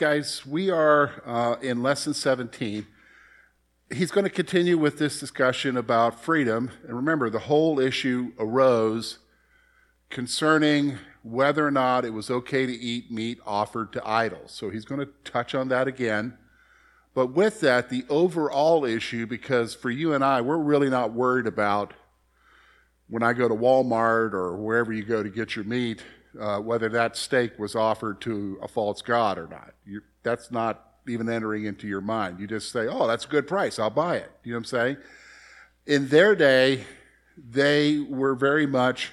guys, we are uh, in lesson 17. He's going to continue with this discussion about freedom. And remember, the whole issue arose concerning whether or not it was okay to eat meat offered to idols. So he's going to touch on that again. But with that, the overall issue, because for you and I, we're really not worried about when I go to Walmart or wherever you go to get your meat, uh, whether that steak was offered to a false god or not. You, that's not even entering into your mind. You just say, oh, that's a good price, I'll buy it. You know what I'm saying? In their day, they were very much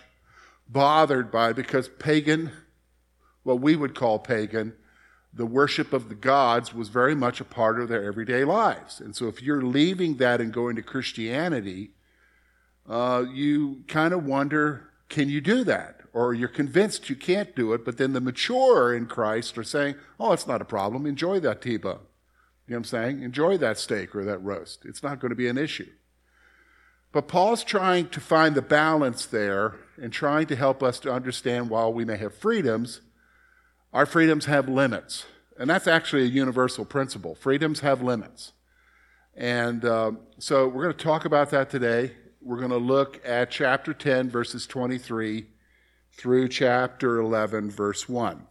bothered by because pagan, what we would call pagan, the worship of the gods was very much a part of their everyday lives. And so if you're leaving that and going to Christianity, uh, you kind of wonder can you do that? Or you're convinced you can't do it, but then the mature in Christ are saying, oh, it's not a problem. Enjoy that T bone. You know what I'm saying? Enjoy that steak or that roast. It's not going to be an issue. But Paul's trying to find the balance there and trying to help us to understand while we may have freedoms, our freedoms have limits. And that's actually a universal principle. Freedoms have limits. And um, so we're going to talk about that today. We're going to look at chapter 10, verses 23 through chapter 11, verse 1.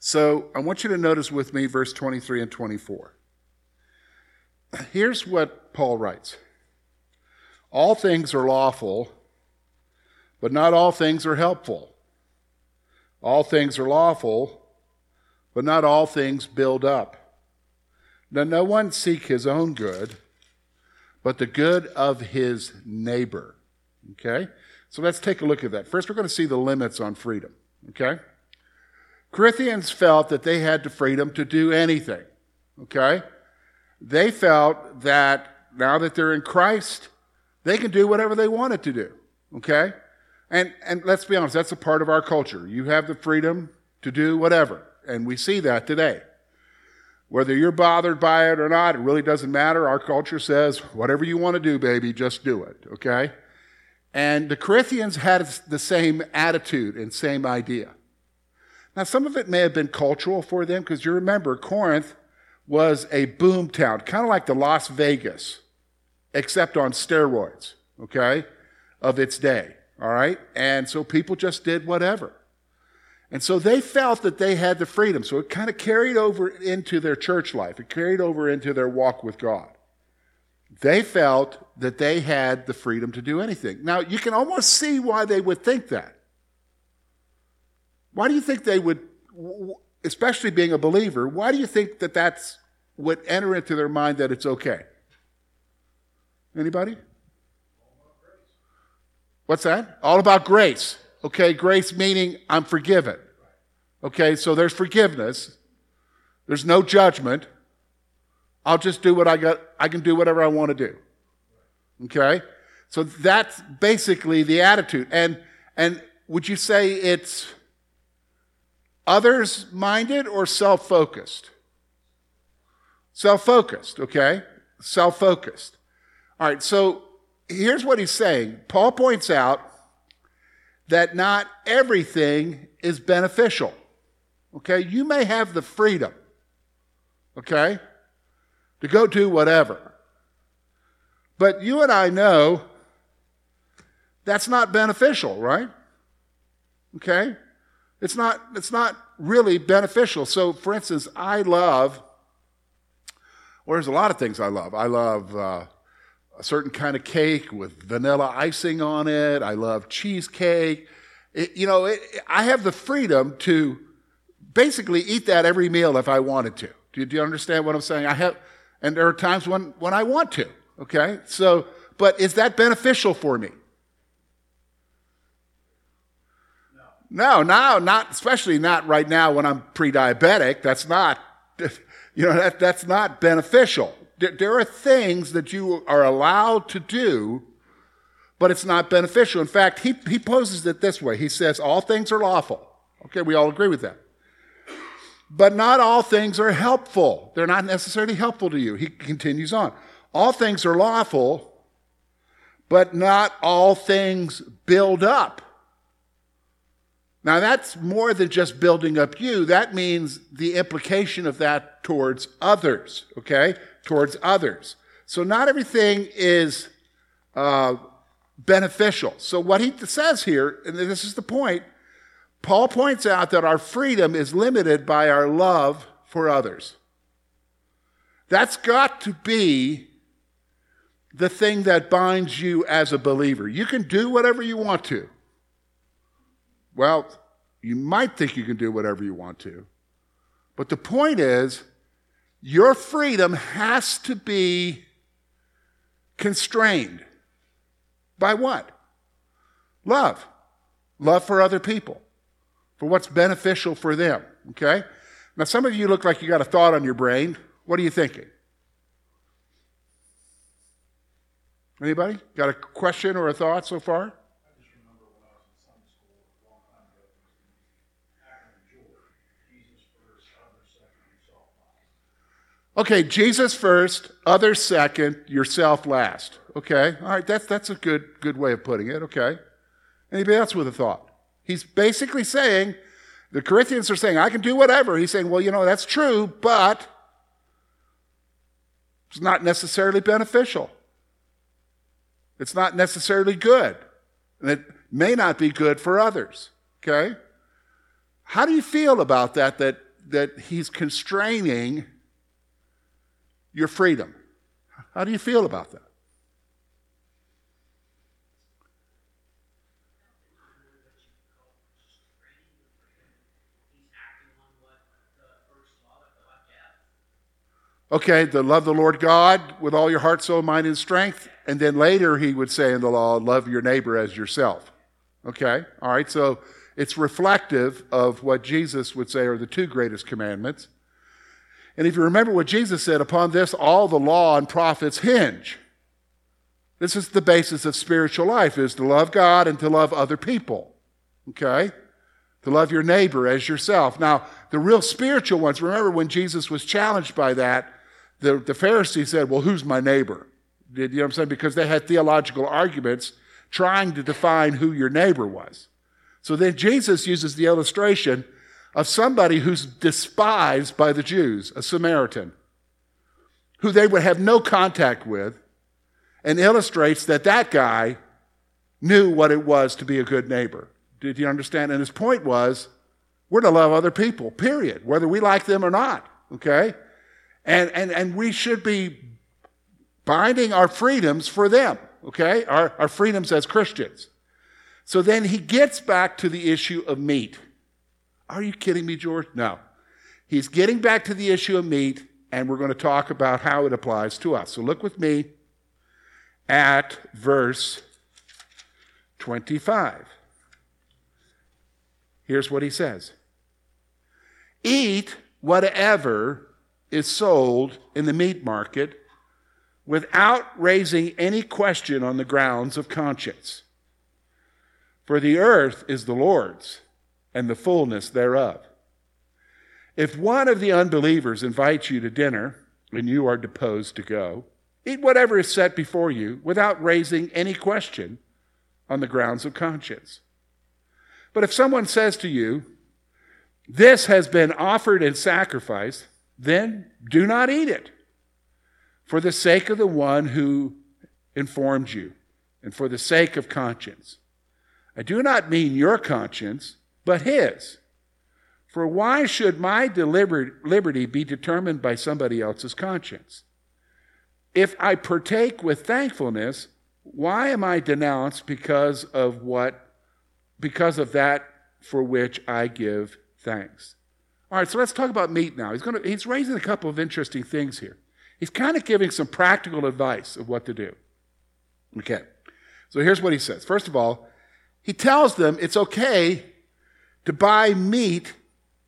So I want you to notice with me verse 23 and 24. Here's what Paul writes All things are lawful, but not all things are helpful. All things are lawful, but not all things build up. Now, no one seek his own good, but the good of his neighbor. Okay? So let's take a look at that. First, we're going to see the limits on freedom. Okay? Corinthians felt that they had the freedom to do anything. Okay? They felt that now that they're in Christ, they can do whatever they wanted to do. Okay? And, and let's be honest, that's a part of our culture. You have the freedom to do whatever. And we see that today. Whether you're bothered by it or not, it really doesn't matter. Our culture says, whatever you want to do, baby, just do it, okay? And the Corinthians had the same attitude and same idea. Now, some of it may have been cultural for them because you remember Corinth was a boom town, kind of like the Las Vegas, except on steroids, okay, of its day. All right? And so people just did whatever. And so they felt that they had the freedom. So it kind of carried over into their church life, it carried over into their walk with God. They felt that they had the freedom to do anything. Now, you can almost see why they would think that. Why do you think they would, especially being a believer, why do you think that that's would enter into their mind that it's okay? Anybody? What's that? All about grace. Okay, grace meaning I'm forgiven. Okay, so there's forgiveness. There's no judgment. I'll just do what I got. I can do whatever I want to do. Okay? So that's basically the attitude. And and would you say it's others minded or self focused? Self focused, okay? Self focused. All right, so here's what he's saying Paul points out that not everything is beneficial. Okay? You may have the freedom, okay, to go do whatever. But you and I know that's not beneficial, right? Okay? It's not, it's not really beneficial. So, for instance, I love, well, there's a lot of things I love. I love uh, a certain kind of cake with vanilla icing on it. I love cheesecake. It, you know, it, I have the freedom to basically eat that every meal if I wanted to. Do you, do you understand what I'm saying? I have, and there are times when, when I want to. Okay? So, but is that beneficial for me? No, no, not especially not right now when I'm pre-diabetic. That's not, you know, that, that's not beneficial. There are things that you are allowed to do, but it's not beneficial. In fact, he, he poses it this way He says, All things are lawful. Okay, we all agree with that. But not all things are helpful. They're not necessarily helpful to you. He continues on. All things are lawful, but not all things build up. Now, that's more than just building up you. That means the implication of that towards others, okay? Towards others. So, not everything is uh, beneficial. So, what he says here, and this is the point, Paul points out that our freedom is limited by our love for others. That's got to be the thing that binds you as a believer. You can do whatever you want to. Well, you might think you can do whatever you want to. But the point is, your freedom has to be constrained by what? Love. Love for other people, for what's beneficial for them. Okay? Now, some of you look like you got a thought on your brain. What are you thinking? Anybody? Got a question or a thought so far? Okay, Jesus first, others second, yourself last. Okay, all right, that's, that's a good, good way of putting it. Okay. Anybody else with a thought? He's basically saying, the Corinthians are saying, I can do whatever. He's saying, well, you know, that's true, but it's not necessarily beneficial. It's not necessarily good. And it may not be good for others. Okay? How do you feel about that, that, that he's constraining your freedom. How do you feel about that? Okay, to love the Lord God with all your heart, soul, mind, and strength. And then later he would say in the law, love your neighbor as yourself. Okay, all right, so it's reflective of what Jesus would say are the two greatest commandments. And if you remember what Jesus said, upon this all the law and prophets hinge. This is the basis of spiritual life is to love God and to love other people. Okay? To love your neighbor as yourself. Now, the real spiritual ones, remember when Jesus was challenged by that, the, the Pharisees said, Well, who's my neighbor? You know what I'm saying? Because they had theological arguments trying to define who your neighbor was. So then Jesus uses the illustration of somebody who's despised by the Jews, a Samaritan, who they would have no contact with, and illustrates that that guy knew what it was to be a good neighbor. Did you understand? And his point was we're to love other people, period, whether we like them or not, okay? And, and, and we should be binding our freedoms for them, okay? Our, our freedoms as Christians. So then he gets back to the issue of meat. Are you kidding me, George? No. He's getting back to the issue of meat, and we're going to talk about how it applies to us. So look with me at verse 25. Here's what he says Eat whatever is sold in the meat market without raising any question on the grounds of conscience. For the earth is the Lord's and the fullness thereof. If one of the unbelievers invites you to dinner and you are disposed to go, eat whatever is set before you without raising any question on the grounds of conscience. But if someone says to you, This has been offered in sacrifice, then do not eat it for the sake of the one who informed you and for the sake of conscience. I do not mean your conscience but his. For why should my liberty be determined by somebody else's conscience? If I partake with thankfulness, why am I denounced because of what because of that for which I give thanks? All right, so let's talk about meat now. He's going to he's raising a couple of interesting things here. He's kind of giving some practical advice of what to do. Okay. So here's what he says. First of all, he tells them it's okay to buy meat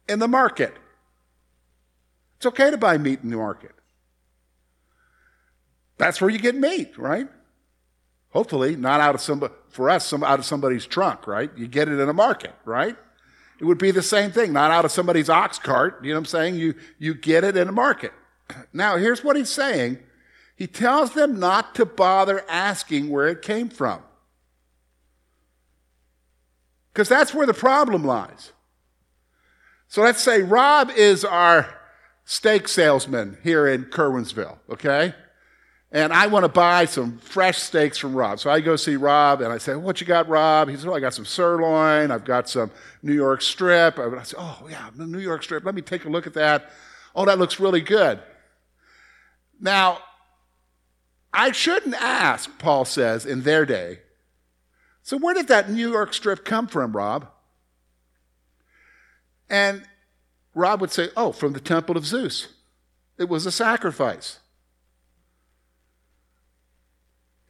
in the market. It's okay to buy meat in the market. That's where you get meat, right? Hopefully, not out of somebody, for us, some, out of somebody's trunk, right? You get it in a market, right? It would be the same thing, not out of somebody's ox cart. You know what I'm saying? You, you get it in a market. Now, here's what he's saying. He tells them not to bother asking where it came from. Because that's where the problem lies. So let's say Rob is our steak salesman here in Curwensville, okay? And I want to buy some fresh steaks from Rob. So I go see Rob and I say, What you got, Rob? He says, Well, I got some sirloin. I've got some New York strip. I say, Oh, yeah, New York strip. Let me take a look at that. Oh, that looks really good. Now, I shouldn't ask, Paul says, in their day. So, where did that New York strip come from, Rob? And Rob would say, Oh, from the temple of Zeus. It was a sacrifice.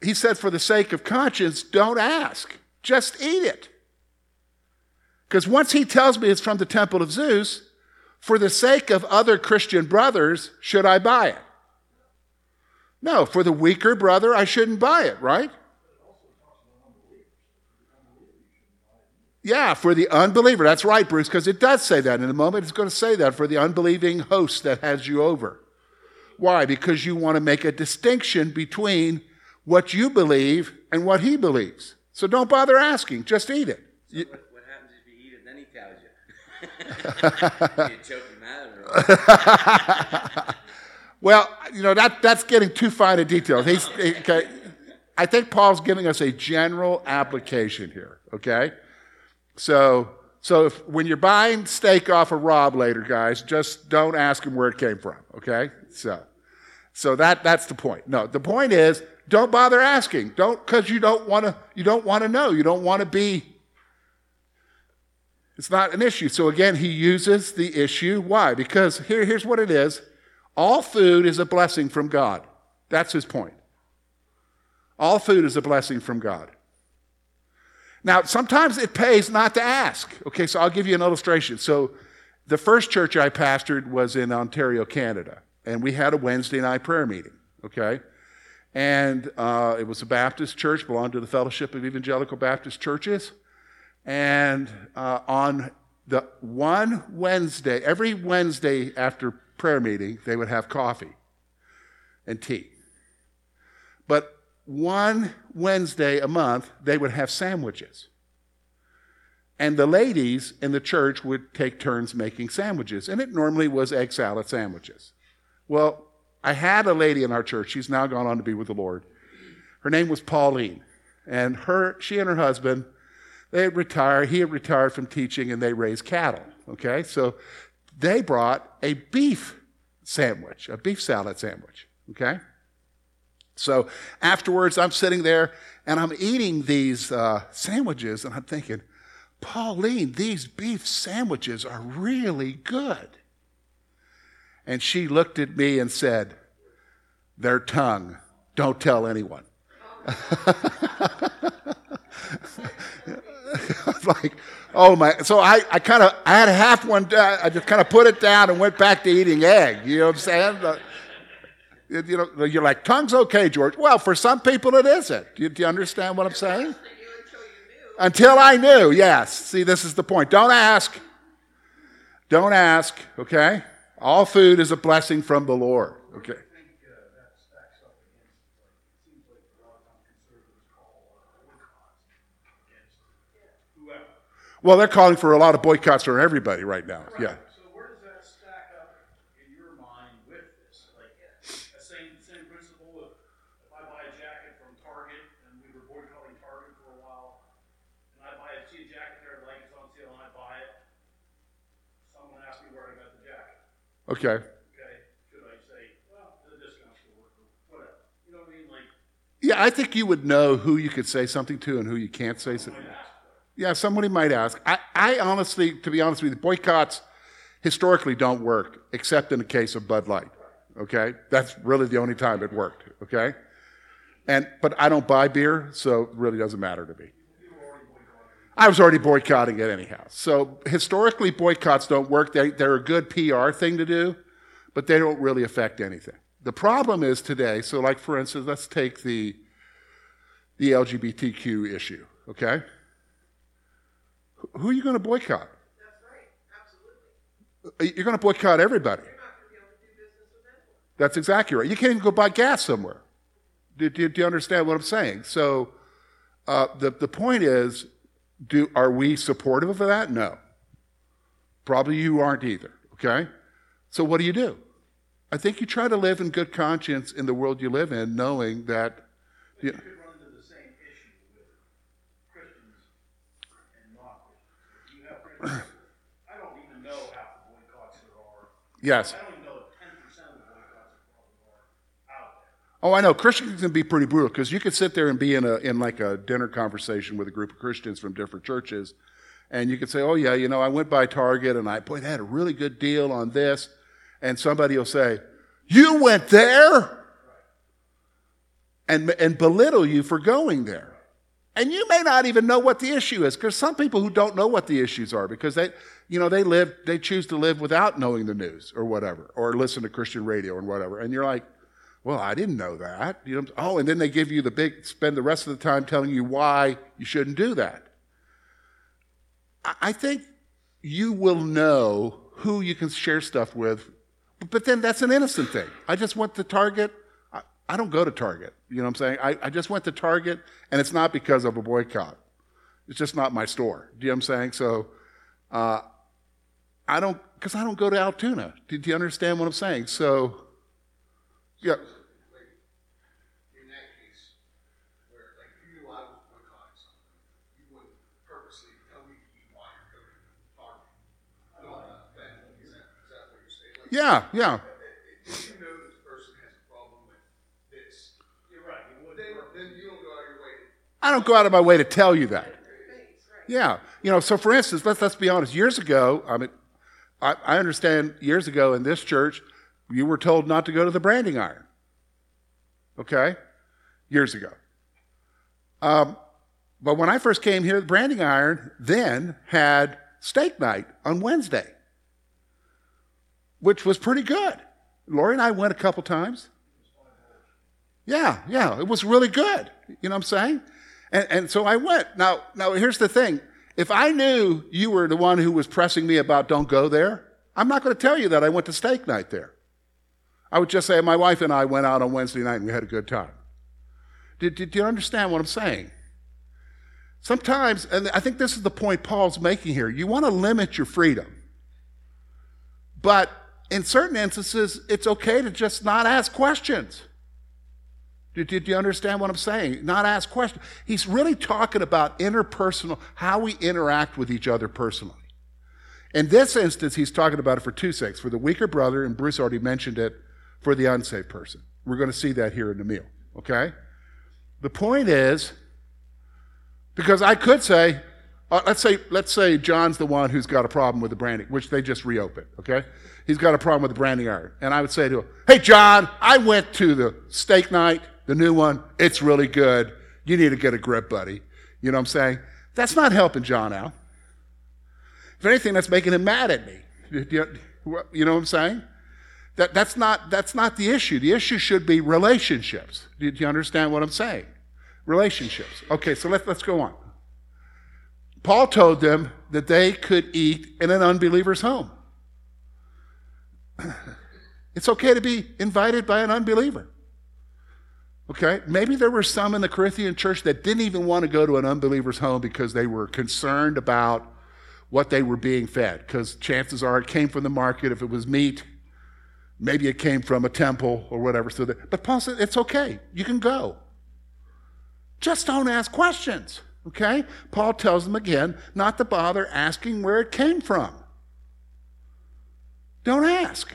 He said, For the sake of conscience, don't ask, just eat it. Because once he tells me it's from the temple of Zeus, for the sake of other Christian brothers, should I buy it? No, for the weaker brother, I shouldn't buy it, right? Yeah, for the unbeliever. That's right, Bruce, because it does say that. In a moment, it's going to say that for the unbelieving host that has you over. Why? Because you want to make a distinction between what you believe and what he believes. So don't bother asking, just eat it. So what, what, happens if you eat it, then he tells you? you choke him out well, you know, that, that's getting too fine a detail. He's, okay, I think Paul's giving us a general application here, okay? So, so if, when you're buying steak off of Rob later, guys, just don't ask him where it came from, okay? So, so that, that's the point. No, the point is don't bother asking. Don't, because you don't want to, you don't want to know. You don't want to be, it's not an issue. So again, he uses the issue. Why? Because here, here's what it is all food is a blessing from God. That's his point. All food is a blessing from God. Now, sometimes it pays not to ask. Okay, so I'll give you an illustration. So, the first church I pastored was in Ontario, Canada, and we had a Wednesday night prayer meeting. Okay, and uh, it was a Baptist church, belonged to the Fellowship of Evangelical Baptist Churches. And uh, on the one Wednesday, every Wednesday after prayer meeting, they would have coffee and tea. But one Wednesday a month, they would have sandwiches. And the ladies in the church would take turns making sandwiches. And it normally was egg salad sandwiches. Well, I had a lady in our church. She's now gone on to be with the Lord. Her name was Pauline. And her, she and her husband, they had retired. He had retired from teaching and they raised cattle. Okay? So they brought a beef sandwich, a beef salad sandwich. Okay? So afterwards, I'm sitting there and I'm eating these uh, sandwiches and I'm thinking, Pauline, these beef sandwiches are really good. And she looked at me and said, Their tongue, don't tell anyone. like, oh my. So I, I kind of, I had half one, uh, I just kind of put it down and went back to eating egg. You know what I'm saying? You know, you're like, tongue's okay, George. Well, for some people it isn't. Do you, do you understand what I'm saying? Until I knew, yes. See, this is the point. Don't ask. Don't ask, okay? All food is a blessing from the Lord, okay? Well, they're calling for a lot of boycotts from everybody right now. Yeah. So where does that stack up in your mind with this? Like, same same principle. If, if I buy a jacket from Target, and we were boycotting Target for a while, and I buy a see a jacket there, like it's on sale, and I buy it. Someone asks me where I got the jacket. Okay. Okay. Should I say, well, the discount store or whatever? You know what I mean? Like. Yeah, I think you would know who you could say something to and who you can't say something. To. Yeah, somebody might ask. I, I honestly, to be honest with you, boycotts historically don't work, except in the case of Bud Light. Okay? That's really the only time it worked. Okay? And, but I don't buy beer, so it really doesn't matter to me. I was already boycotting it anyhow. So historically, boycotts don't work. They, they're a good PR thing to do, but they don't really affect anything. The problem is today, so like for instance, let's take the, the LGBTQ issue, okay? who are you going to boycott? That's right. Absolutely. You're going to boycott everybody. You're not going to be able to do business with anyone. That's exactly right. You can't even go buy gas somewhere. Do, do, do you understand what I'm saying? So uh, the, the point is Do, are we supportive of that? No. Probably you aren't either, okay? So what do you do? I think you try to live in good conscience in the world you live in, knowing that. You Yeah. Oh, I know. Christians can be pretty brutal because you could sit there and be in a in like a dinner conversation with a group of Christians from different churches, and you could say, "Oh yeah, you know, I went by Target and I boy, they had a really good deal on this," and somebody will say, "You went there," and and belittle you for going there, and you may not even know what the issue is because some people who don't know what the issues are because they, you know, they live they choose to live without knowing the news or whatever or listen to Christian radio or whatever, and you're like. Well, I didn't know that. You know, oh, and then they give you the big, spend the rest of the time telling you why you shouldn't do that. I think you will know who you can share stuff with, but then that's an innocent thing. I just went to Target. I, I don't go to Target. You know what I'm saying? I, I just went to Target, and it's not because of a boycott. It's just not my store. Do you know what I'm saying? So, uh, I don't, because I don't go to Altoona. Do, do you understand what I'm saying? So, yeah. in that case, where like if you knew I was boycotting something, you wouldn't purposely tell me to eat while you're going to Target. I don't know that. Is that, is that what you're saying? Like, Yeah, yeah. if you know this person has a problem with this, You're right, you then, then you don't go out of your way to I don't go out of my way to tell you that. Yeah. You know, so for instance, let's, let's be honest. Years ago, I mean, I, I understand years ago in this church, you were told not to go to the branding iron. Okay? Years ago. Um, but when I first came here, the branding iron then had steak night on Wednesday, which was pretty good. Lori and I went a couple times. Yeah, yeah, it was really good. You know what I'm saying? And, and so I went. Now, now here's the thing. If I knew you were the one who was pressing me about don't go there, I'm not going to tell you that I went to steak night there. I would just say my wife and I went out on Wednesday night and we had a good time. Did, did you understand what I'm saying? Sometimes, and I think this is the point Paul's making here, you want to limit your freedom. But in certain instances, it's okay to just not ask questions. Do did you understand what I'm saying? Not ask questions. He's really talking about interpersonal, how we interact with each other personally. In this instance, he's talking about it for two sakes for the weaker brother, and Bruce already mentioned it, for the unsaved person. We're going to see that here in the meal, okay? The point is, because I could say, uh, let's say, let's say John's the one who's got a problem with the branding, which they just reopened. Okay, he's got a problem with the branding iron, and I would say to him, "Hey, John, I went to the steak night, the new one. It's really good. You need to get a grip, buddy." You know what I'm saying? That's not helping John out. If anything, that's making him mad at me. You you know what I'm saying? That, that's, not, that's not the issue. The issue should be relationships. Do you, understand what I'm saying? Relationships. Okay, so let's, let's go on. Paul told them that they could eat in an unbeliever's home. It's okay to be invited by an unbeliever. Okay? Maybe there were some in the Corinthian church that didn't even want to go to an unbeliever's home because they were concerned about what they were being fed. Because chances are it came from the market. If it was meat, maybe it came from a temple or whatever. So that, but Paul said, it's okay. You can go. Just don't ask questions. Okay? Paul tells them again not to bother asking where it came from. Don't ask.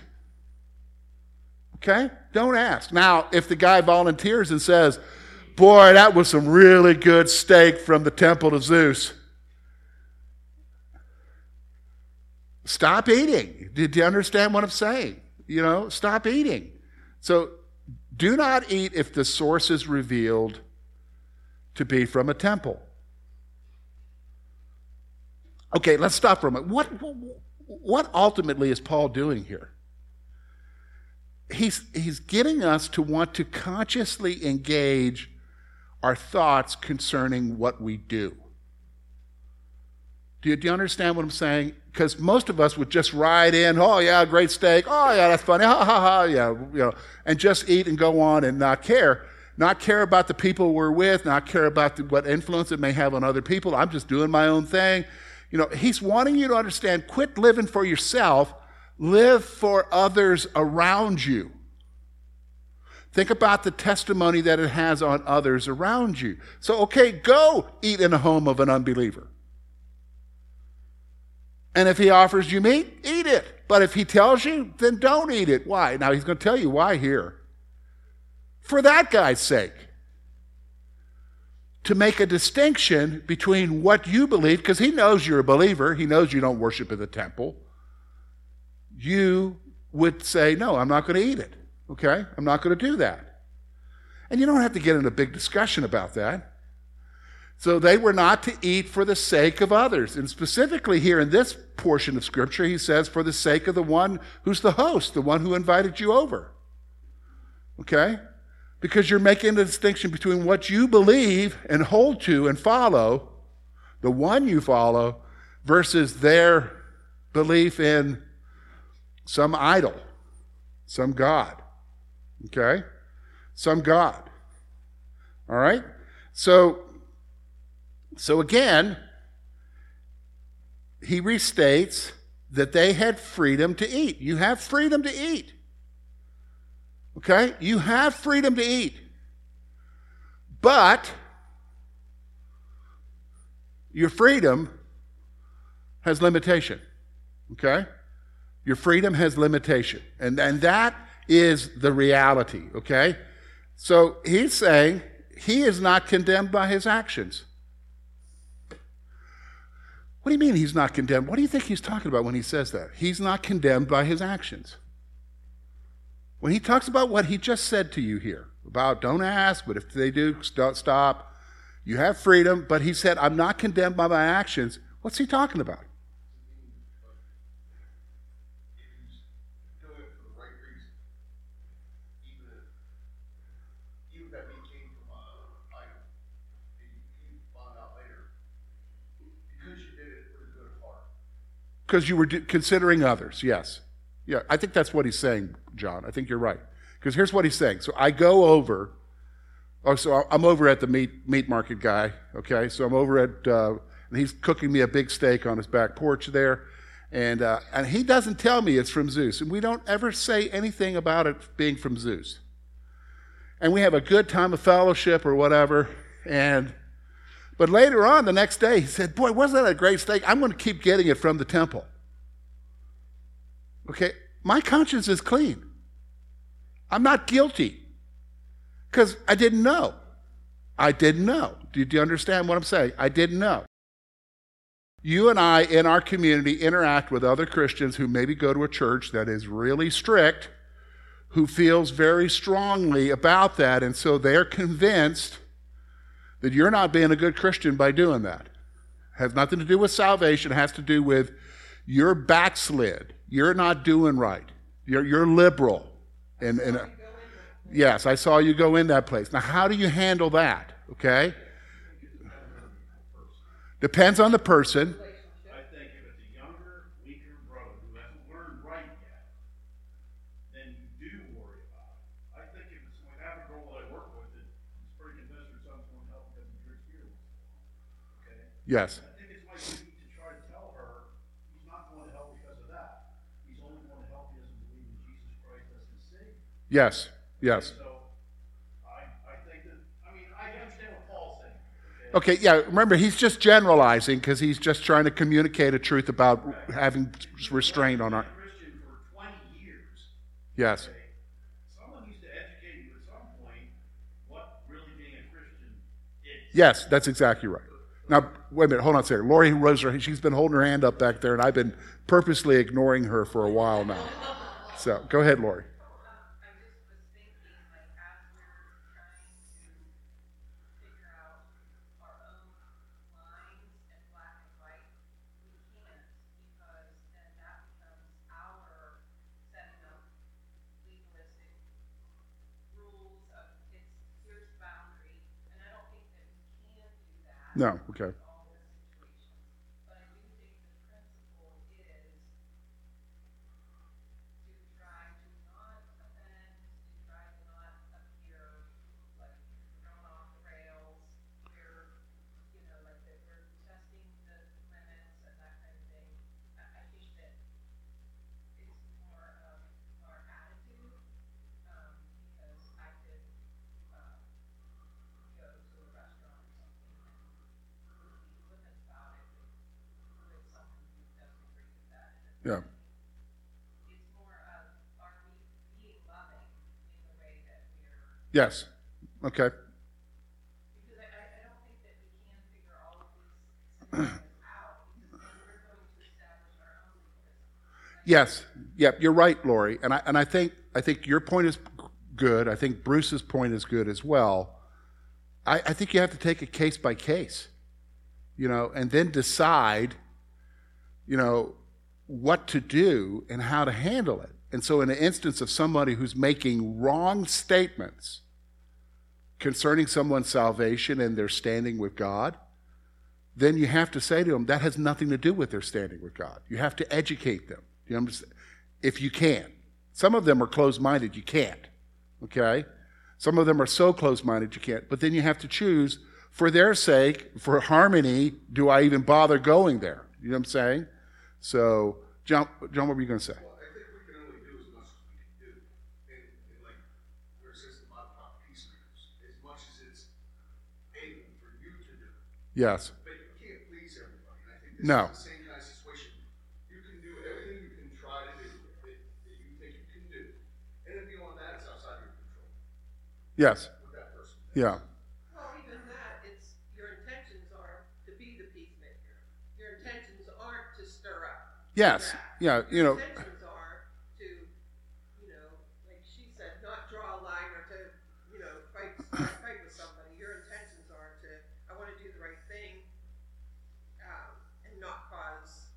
Okay? Don't ask. Now, if the guy volunteers and says, Boy, that was some really good steak from the temple to Zeus, stop eating. Did you understand what I'm saying? You know, stop eating. So, do not eat if the source is revealed to be from a temple. Okay, let's stop for a moment. What, what ultimately is Paul doing here? He's, he's getting us to want to consciously engage our thoughts concerning what we do. Do you, do you understand what I'm saying? Because most of us would just ride in, oh yeah, great steak, oh yeah, that's funny, ha ha ha, yeah, you know, and just eat and go on and not care. not care about the people we're with, not care about the, what influence it may have on other people. I'm just doing my own thing. You know, he's wanting you to understand quit living for yourself, live for others around you. Think about the testimony that it has on others around you. So, okay, go eat in the home of an unbeliever. And if he offers you meat, eat it. But if he tells you, then don't eat it. Why? Now, he's going to tell you why here. For that guy's sake. To make a distinction between what you believe, because he knows you're a believer, he knows you don't worship in the temple. You would say, No, I'm not going to eat it. Okay? I'm not going to do that. And you don't have to get in a big discussion about that. So they were not to eat for the sake of others. And specifically here in this portion of Scripture, he says, for the sake of the one who's the host, the one who invited you over. Okay? Because you're making the distinction between what you believe and hold to and follow, the one you follow, versus their belief in some idol, some God. Okay? Some God. All right? So, so again, he restates that they had freedom to eat. You have freedom to eat. Okay? You have freedom to eat. But your freedom has limitation. Okay? Your freedom has limitation. And, and that is the reality. Okay? So he's saying he is not condemned by his actions. What do you mean he's not condemned? What do you think he's talking about when he says that? He's not condemned by his actions. When he talks about what he just said to you here about don't ask, but if they do, don't stop. You have freedom, but he said, I'm not condemned by my actions. What's he talking about? do it for the right reason. Even if, even if that meat came from a item, and you, you found out later, because you did it with a good heart. Because you were considering others, yes. Yeah, I think that's what he's saying, John. I think you're right. Because here's what he's saying. So I go over, oh, so I'm over at the meat, meat market guy, okay? So I'm over at, uh, and he's cooking me a big steak on his back porch there. And, uh, and he doesn't tell me it's from Zeus. And we don't ever say anything about it being from Zeus. And we have a good time of fellowship or whatever. And, but later on, the next day, he said, Boy, wasn't that a great steak? I'm going to keep getting it from the temple. Okay, my conscience is clean. I'm not guilty because I didn't know. I didn't know. Do you understand what I'm saying? I didn't know. You and I in our community interact with other Christians who maybe go to a church that is really strict, who feels very strongly about that, and so they're convinced that you're not being a good Christian by doing that. has nothing to do with salvation, it has to do with you're backslid. You're not doing right. You're, you're liberal. And, and uh, yes, I saw you go in that place. Now, how do you handle that? Okay? Depends on the person. I think if it's a younger, weaker brother who hasn't learned right yet, then you do worry about it. I think if it's, when I have a girl that I work with that is pretty convinced her son's going to help because he drinks beer once in a while, okay? Yes. I think it's my duty to try to tell her, he's not going to help because of that. He's only going to help because he believes in Jesus Christ as his Savior. Yes. Yes. So, I, I think that, I mean, I understand what Paul's saying, okay? Okay, yeah, remember, he's just generalizing because he's just trying to communicate a truth about having restraint on our. I've been a Christian for twenty years. Yes. Okay? Someone needs to educate you at some point what really being a Christian is. Yes, that's exactly right. Now, wait a minute, hold on a second. Lori rose her she's been holding her hand up back there, and I've been purposely ignoring her for a while now. So go ahead, Lori. I just was thinking, like, as we're trying to figure out our own lines and black and white, we can't, because then that becomes our setting up legalistic rules of, it's, here's the boundary, and I don't think that we can do that. No, okay. in all the situations. But I do think the principle is to try to not offend, to try to not appear like Yeah. It's more of, are we being loving in the way that we're, Yes. Okay. because I, I, I don't think that we can figure all of these scenarios out, because then we're going to establish our own legalism. Yes. Yep. You're right, Lori. And I and I think I think your point is good. I think Bruce's point is good as well. I, I think you have to take it case by case, you know, and then decide, you know, what to do and how to handle it. And so, in an instance of somebody who's making wrong statements concerning someone's salvation and their standing with God, then you have to say to them that has nothing to do with their standing with God. You have to educate them. You understand? If you can. Some of them are closed minded, you can't. Okay? Some of them are so closed minded you can't. But then you have to choose for their sake, for harmony, do I even bother going there? You know what I'm saying? So, John, John what were you going to say? Well, I think we can only do as much as we can do. And, and like, where it says the Bible about peacemakers, as much as it's able for you to do. Yes. But you can't please everybody. And I think this No. is the same kind of situation. You can do everything you can try to do that, that you think you can do. And then beyond that, it's outside your control Yes. with that person. Yeah. As well. you know? Your intentions are to, you know, like she said, not draw a line or to, you know, fight fight with somebody. Your intentions are to I want to do the right thing, um, and not cause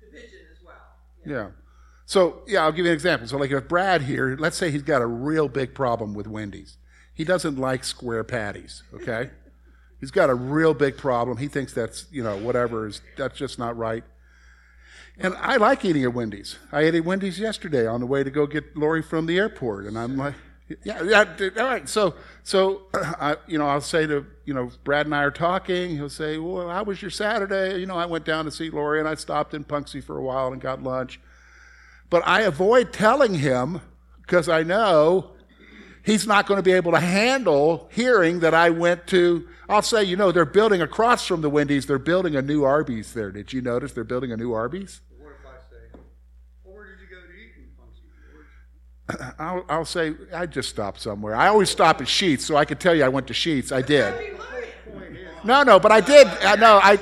division as well. Yeah. So, yeah, I'll give you an example. So, like if Brad here, let's say he's got a real big problem with Wendy's. He doesn't like square patties, okay? he's got a real big problem. He thinks that's, you know, whatever is that's just not right. And I like eating at Wendy's. I ate at Wendy's yesterday on the way to go get Lori from the airport, and I'm like, yeah, yeah, all right. So, so, I, you know, I'll say to, you know, Brad and I are talking. He'll say, well, how was your Saturday? You know, I went down to see Lori, and I stopped in Punxsy for a while and got lunch. But I avoid telling him because I know he's not going to be able to handle hearing that I went to. I'll say, you know, they're building across from the Wendy's, they're building a new Arby's there. Did you notice they're building a new Arby's? What if I say, well, where did you go to eat in Punxsutawney? I'll, I'll say, I just stopped somewhere. I always stop at Sheets, so I can tell you I went to Sheets. I did. No, no, but I did. Uh, no, I,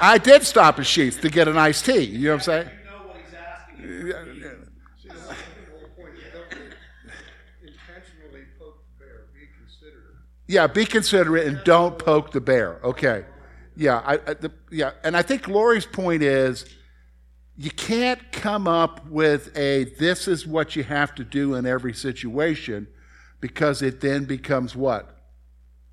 I did stop at Sheets to get an iced tea. You know what I'm saying? You know what he's asking you. See, that's the whole point. You don't intentionally poke the bear. Be considerate. Yeah, be considerate and don't poke the bear. Okay. Yeah, I, I, the, yeah, and I think Lori's point is you can't come up with a this is what you have to do in every situation because it then becomes what?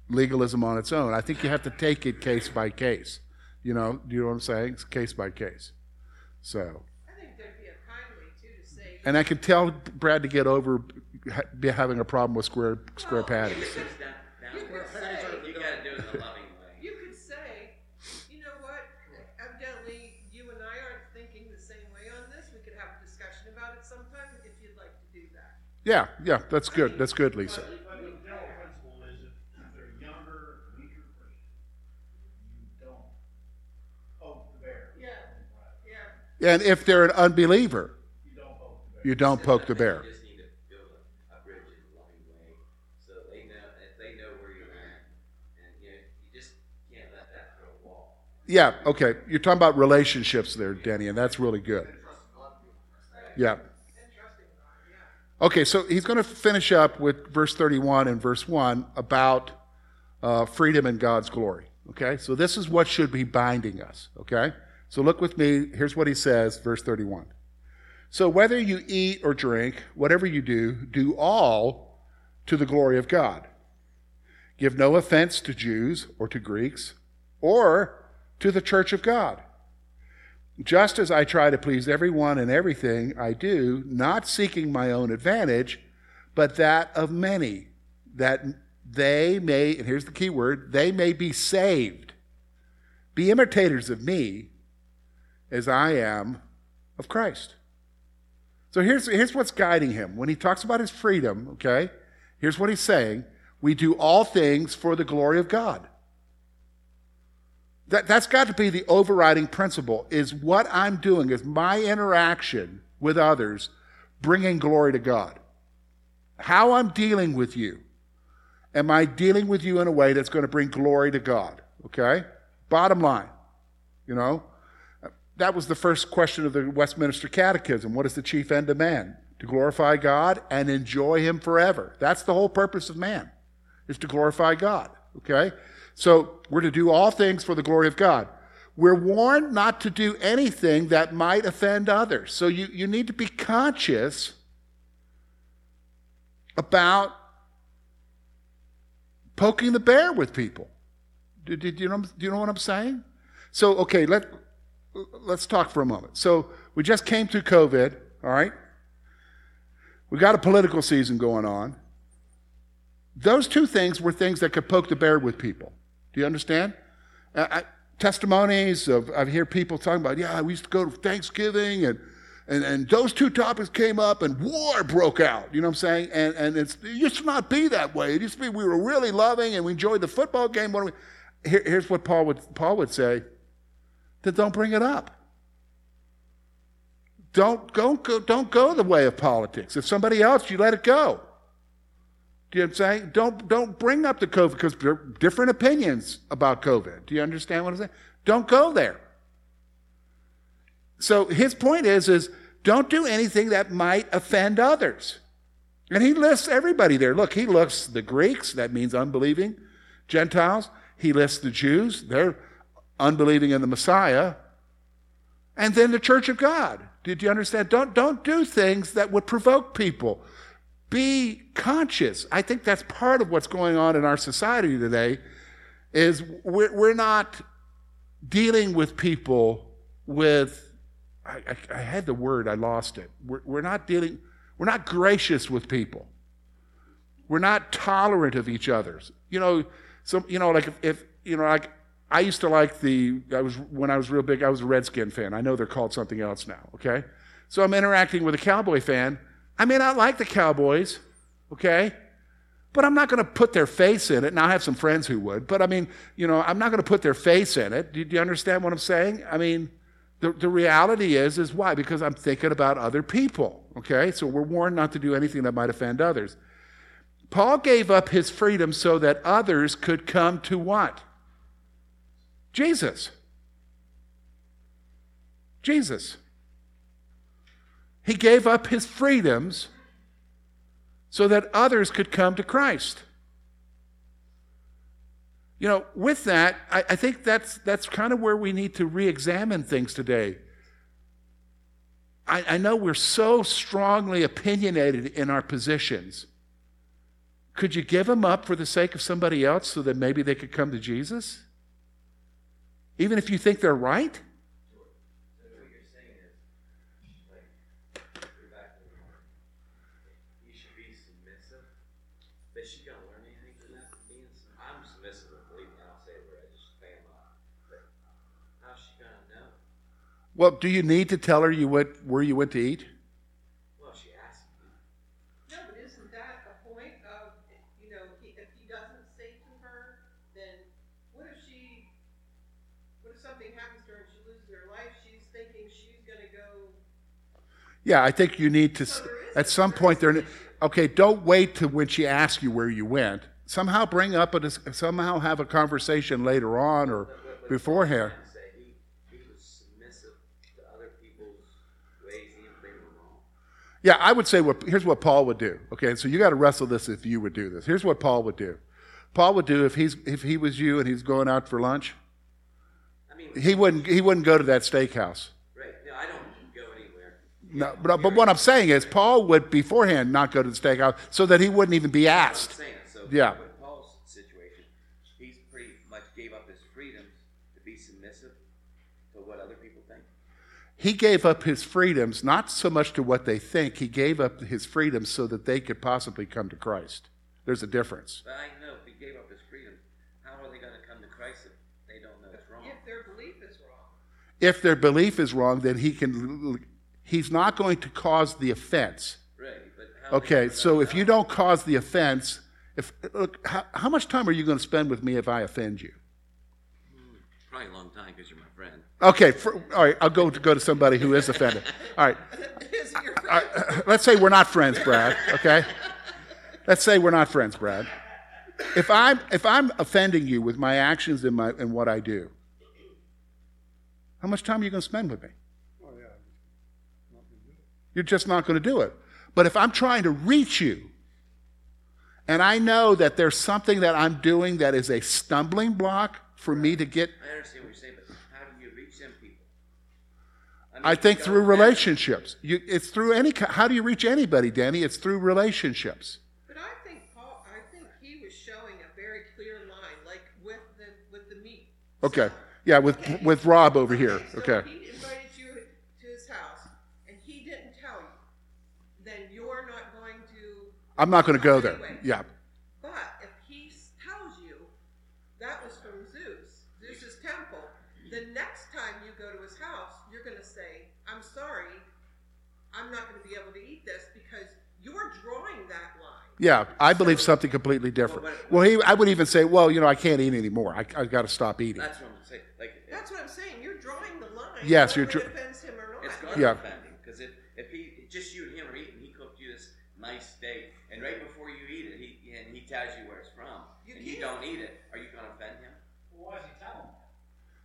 Legalism on its own. I think you have to take it case by case. You know, do you know what I'm saying? It's case by case. So, I think there'd be a kind way too to say. and I can tell Brad to get over ha- be having a problem with square square patties. It's down, down You where- could say- you gotta do it in a loving way. You could say, you know what, evidently you and I aren't thinking the same way on this, we could have a discussion about it sometime if you'd like to do that. Yeah, yeah, that's good. That's good, Lisa. But the general principle is if if they're younger, weaker Christian, you don't poke the bear. Yeah. And if they're an unbeliever, You don't poke the bear. you don't poke the bear. You just need to build a, a bridge in a loving way, so they know, if they know where you're at, and, you know, you just can't let that throw a wall. Yeah, okay. You're talking about relationships there, Denny, and that's really good. Yeah. Okay, so he's going to finish up with verse 31 and verse 1 about uh, freedom and God's glory. Okay, so this is what should be binding us. Okay, so look with me. Here's what he says, verse 31. So whether you eat or drink, whatever you do, do all to the glory of God. Give no offense to Jews or to Greeks or to the church of God. Just as I try to please everyone in everything I do, not seeking my own advantage, but that of many, that they may, and here's the key word, they may be saved. Be imitators of me as I am of Christ. So here's, here's what's guiding him. When he talks about his freedom, okay, here's what he's saying We do all things for the glory of God. That, that's got to be the overriding principle is what I'm doing, is my interaction with others bringing glory to God. How I'm dealing with you. Am I dealing with you in a way that's going to bring glory to God? Okay? Bottom line, you know? That was the first question of the Westminster Catechism. What is the chief end of man? To glorify God and enjoy Him forever. That's the whole purpose of man, is to glorify God. Okay? So we're to do all things for the glory of God. We're warned not to do anything that might offend others. So you, you need to be conscious about poking the bear with people. Do, do, do, you know, do you know what I'm saying? So, okay, let, let's talk for a moment. So, we just came through COVID, all right? We got a political season going on. Those two things were things that could poke the bear with people. You understand? I, testimonies of, I hear people talking about, yeah, we used to go to Thanksgiving and, and, and those two topics came up and war broke out. You know what I'm saying? And, and it used to not be that way. It used to be we were really loving and we enjoyed the football game. What we, here, here's what Paul would, Paul would say then don't bring it up. Don't, don't, go, don't go the way of politics. If somebody else, you let it go. Do you know what I'm saying? Don't, don't bring up the COVID because there are different opinions about COVID. Do you understand what I'm saying? Don't go there. So his point is, is don't do anything that might offend others. And he lists everybody there. Look, he lists the Greeks, that means unbelieving Gentiles. He lists the Jews, they're unbelieving in the Messiah. And then the church of God. Did you understand? Don't, don't do things that would provoke people. Be conscious. I think that's part of what's going on in our society today is we're, we're not dealing with people with I, I, I, had the word, I lost it. We're, we're not dealing, we're not gracious with people. We're not tolerant of each other's. You know, so you know, like if, if you know, like I used to like the I was when I was real big, I was a Redskin fan. I know they're called something else now, okay? So I'm interacting with a Cowboy fan. I may not like the Cowboys, okay? But I'm not going to put their face in it. Now, I have some friends who would, but I mean, you know, I'm not going to put their face in it. Do, you understand what I'm saying? I mean, the, the reality is, is why? Because I'm thinking about other people, okay? So we're warned not to do anything that might offend others. Paul gave up his freedom so that others could come to what? Jesus. Jesus. He gave up his freedoms so that others could come to Christ. You know, with that, I, I think that's, that's kind of where we need to re examine things today. I, I know we're so strongly opinionated in our positions. Could you give them up for the sake of somebody else so that maybe they could come to Jesus? Even if you think they're right? So what you're saying is, like, you're back to the mark. You should be submissive, but she gonna learn anything from that? Being, sub- I'm submissive, believe me, I'll say it where I just bam up. But how's she gonna know? Well, do you need to tell her you went, where you went to eat? Well, she asked me. No, but isn't that a point of, you know, if he doesn't say to her, then what if she, what if something happens to her and she loses her life? She's thinking she's gonna go, Yeah, I think you need to, So at some point, there. Okay, don't wait to when she asks you where you went. Somehow bring up a, somehow have a conversation later on or But what- what beforehand. I'm trying to say, he, he was submissive to other people's ways, even if they were wrong. Yeah, I would say what here's what Paul would do. Okay, so you got to wrestle this if you would do this. Here's what Paul would do. Paul would do if he's if he was you and he's going out for lunch. I mean, He wouldn't he wouldn't go to that steakhouse. right, no, I don't go anywhere. No, but, but what I'm saying is Paul would beforehand not go to the steakhouse so that he wouldn't even be asked. Saying, so. Yeah. With Paul's situation, he's pretty much gave up his freedoms to be submissive to what other people think. He gave up his freedoms not so much to what they think, he gave up his freedoms so that they could possibly come to Christ. There's a difference. But I know if he gave up his freedom, how are they gonna come to Christ if they don't know it's wrong? if their belief is wrong. If their belief is wrong, then he can he's not going to cause the offense. Right, but how? Okay, so if know? you don't cause the offense, if look, how, how much time are you going to spend with me if I offend you? Probably probably a long time because you're my friend. Okay, for, all right, I'll go to, go to somebody who is offended. All right, all right, let's say we're not friends, Brad, okay? Let's say we're not friends, Brad. If I'm, if I'm offending you with my actions and, my, and what I do, how much time are you going to spend with me? You're just not going to do it. But if I'm trying to reach you, and I know that there's something that I'm doing that is a stumbling block for me to get I understand what you're saying, but how do you reach them people? mean, I think through relationships. You, it's through any. How do you reach anybody, Danny? It's through relationships. But I think Paul, I think he was showing a very clear line, like with the, with the meat. Okay. Yeah, with with Rob over here. So Okay. he invited you to his house and he didn't tell you, then you're not going to. I'm not going to go there. Yeah. But if he s- tells you that was from Zeus, Zeus's temple, the next time you go to his house, you're going to say, "I'm sorry, I'm not going to be able to eat this because you're drawing that line." Yeah. I believe something completely different. Well, he. I would even say, well, you know, I can't eat anymore. I I got to stop eating. That's what I'm saying. Like, That's what I'm saying. You're drawing the line. Yes, you're whether dr- offends him or not. it's gonna Yeah. offend him because if if he just you and him are eating, he cooked you this nice steak, and right before you eat it, he and he tells you where it's from, You and you don't eat it, are you gonna offend him? Well, why is he telling him?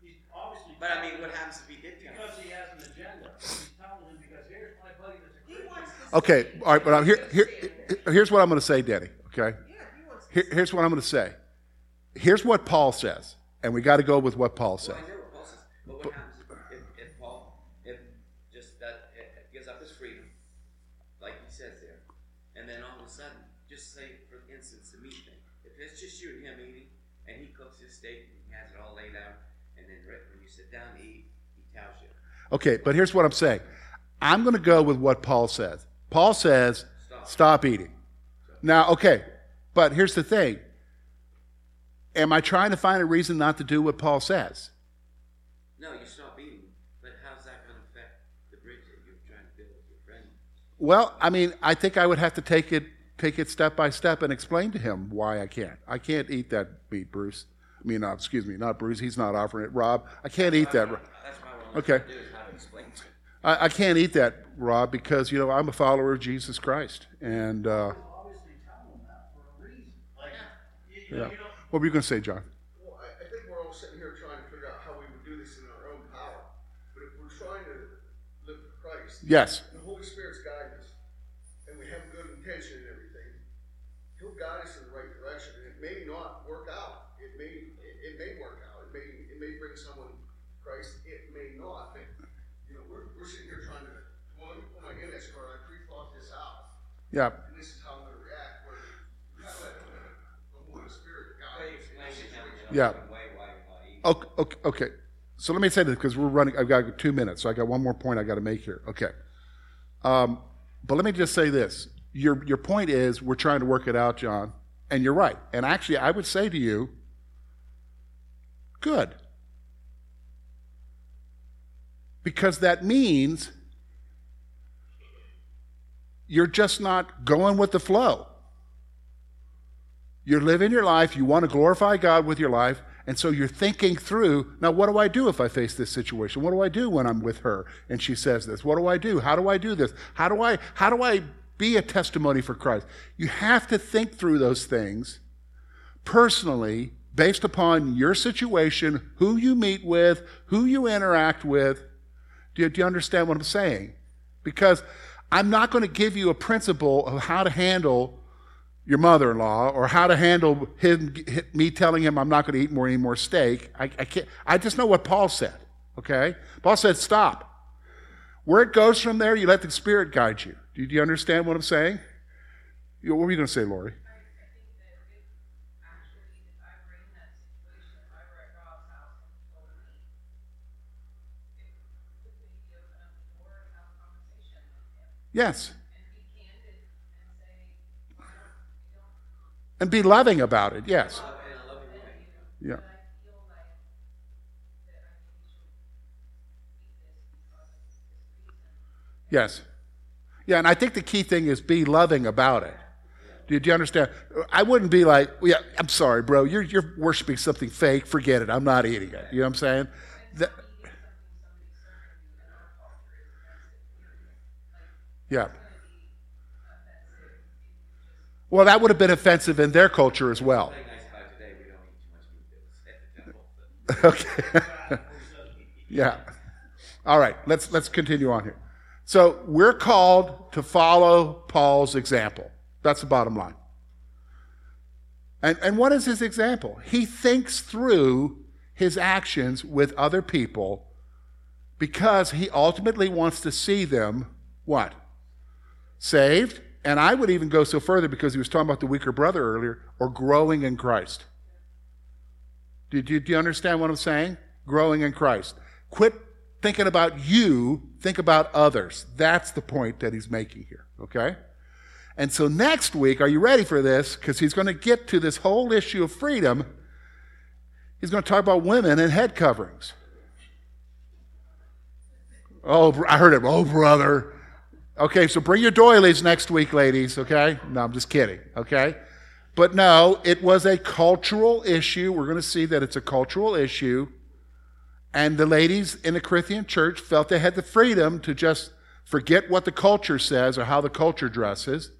He's obviously. But I mean, what happens if he did tell him? Because he has an agenda. He's telling him because here's my buddy that's a He Christian. wants to Okay. All right. But I'm here. Here. Here's what I'm going to say, Danny. Okay. Yeah, he wants to Here, here's what I'm going to say. Here's what Paul says, and we got to go with what Paul says. Well, I know what Paul says, but what happens if, if, if Paul, if just that, it gives up his freedom, like he says there, and then all of a sudden, just say for instance the meat thing, if it's just you and him eating, and he cooks his steak and he has it all laid out, and then right when you sit down to eat, he tells you, Okay, but here's what I'm saying. I'm going to go with what Paul says. Paul says, Stop. eating. Now, okay, but here's the thing. Am I trying to find a reason not to do what Paul says? no, you stop eating, but how's that going to affect the bridge that you're trying to build with your friend? Well, I mean, I think I would have to take it take it step by step and explain to him why I can't. I can't eat that meat, Bruce. I mean, excuse me, not Bruce. He's not offering it. Rob, I can't eat that. That's why I want Okay. To do is how to explain to him. I, I can't eat that, Rob, because you know I'm a follower of Jesus Christ, and uh, Obviously telling him that for a reason. Like, you, you yeah. know, you don't, What were you going to say, John? Well, I, I think we're all sitting here trying to figure out how we would do this in our own power. But if we're trying to live for Christ, Yes. and the Holy Spirit's guiding us, and we have good intention and everything, He'll guide us in the right direction. And it may not work out. It may it, it may work out. It may it may bring someone to Christ. It may not. But, you know, we're, we're sitting here trying to well, let me pull my index card. I pre-thought this out, Yeah. and this is how I'm going to react. Where we gotta let the Holy Spirit How guide do you us. in explain this to him, situation. you know, Yeah. the way why you're not eating? Okay, okay, okay. So let me say this because we're running. I've got two minutes, so I got one more point I got to make here. Okay. Um, but let me just say this: your your point is we're trying to work it out, John, and you're right. And actually, I would say to you, good, because that means you're just not going with the flow. You're living your life, you want to glorify God with your life, and so you're thinking through now, what do I do if I face this situation? What do I do when I'm with her and she says this? What do I do? How do I do this? How do I how do I be a testimony for Christ? You have to think through those things personally based upon your situation, who you meet with, who you interact with. Do you, do you understand what I'm saying? Because I'm not going to give you a principle of how to handle your mother-in-law or how to handle him, me telling him I'm not going to eat more any more steak. I, I can't. I just know what Paul said. Okay, Paul said stop. Where it goes from there, you let the Spirit guide you. Do you, understand what I'm saying? What were you going to say, Lori? I, I think that if, actually, if I were in that situation, if I were at Rob's house and he told me, it would maybe open up the door and have a conversation with him Yes, and be loving about it. Yes. Yeah. Yes. Yeah, and I think the key thing is be loving about it. Do you understand? I wouldn't be like, yeah, I'm sorry, bro. You're, you're worshiping something fake. Forget it. I'm not eating it. You know what I'm saying? That- yeah. Well, that would have been offensive in their culture as well. Something nice about today, we don't eat too much meat at the temple. but- Okay. yeah. All right, let's let's continue on here. So we're called to follow Paul's example. That's the bottom line. And and what is his example? He thinks through his actions with other people because he ultimately wants to see them what? Saved. And I would even go so further because he was talking about the weaker brother earlier, or growing in Christ. Did you, do you understand what I'm saying? Growing in Christ. Quit thinking about you, think about others. That's the point that he's making here, okay? And so next week, are you ready for this? Because he's going to get to this whole issue of freedom. He's going to talk about women and head coverings. Oh, I heard it. Oh, brother. Okay, so bring your doilies next week, ladies, okay? No, I'm just kidding, okay? But no, it was a cultural issue. We're going to see that it's a cultural issue. And the ladies in the Corinthian church felt they had the freedom to just forget what the culture says or how the culture dresses.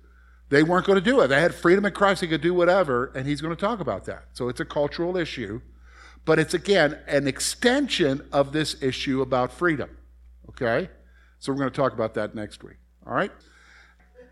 They weren't going to do it. They had freedom in Christ. They could do whatever, and he's going to talk about that. So it's a cultural issue. But it's, again, an extension of this issue about freedom. Okay? So we're going to talk about that next week. All right?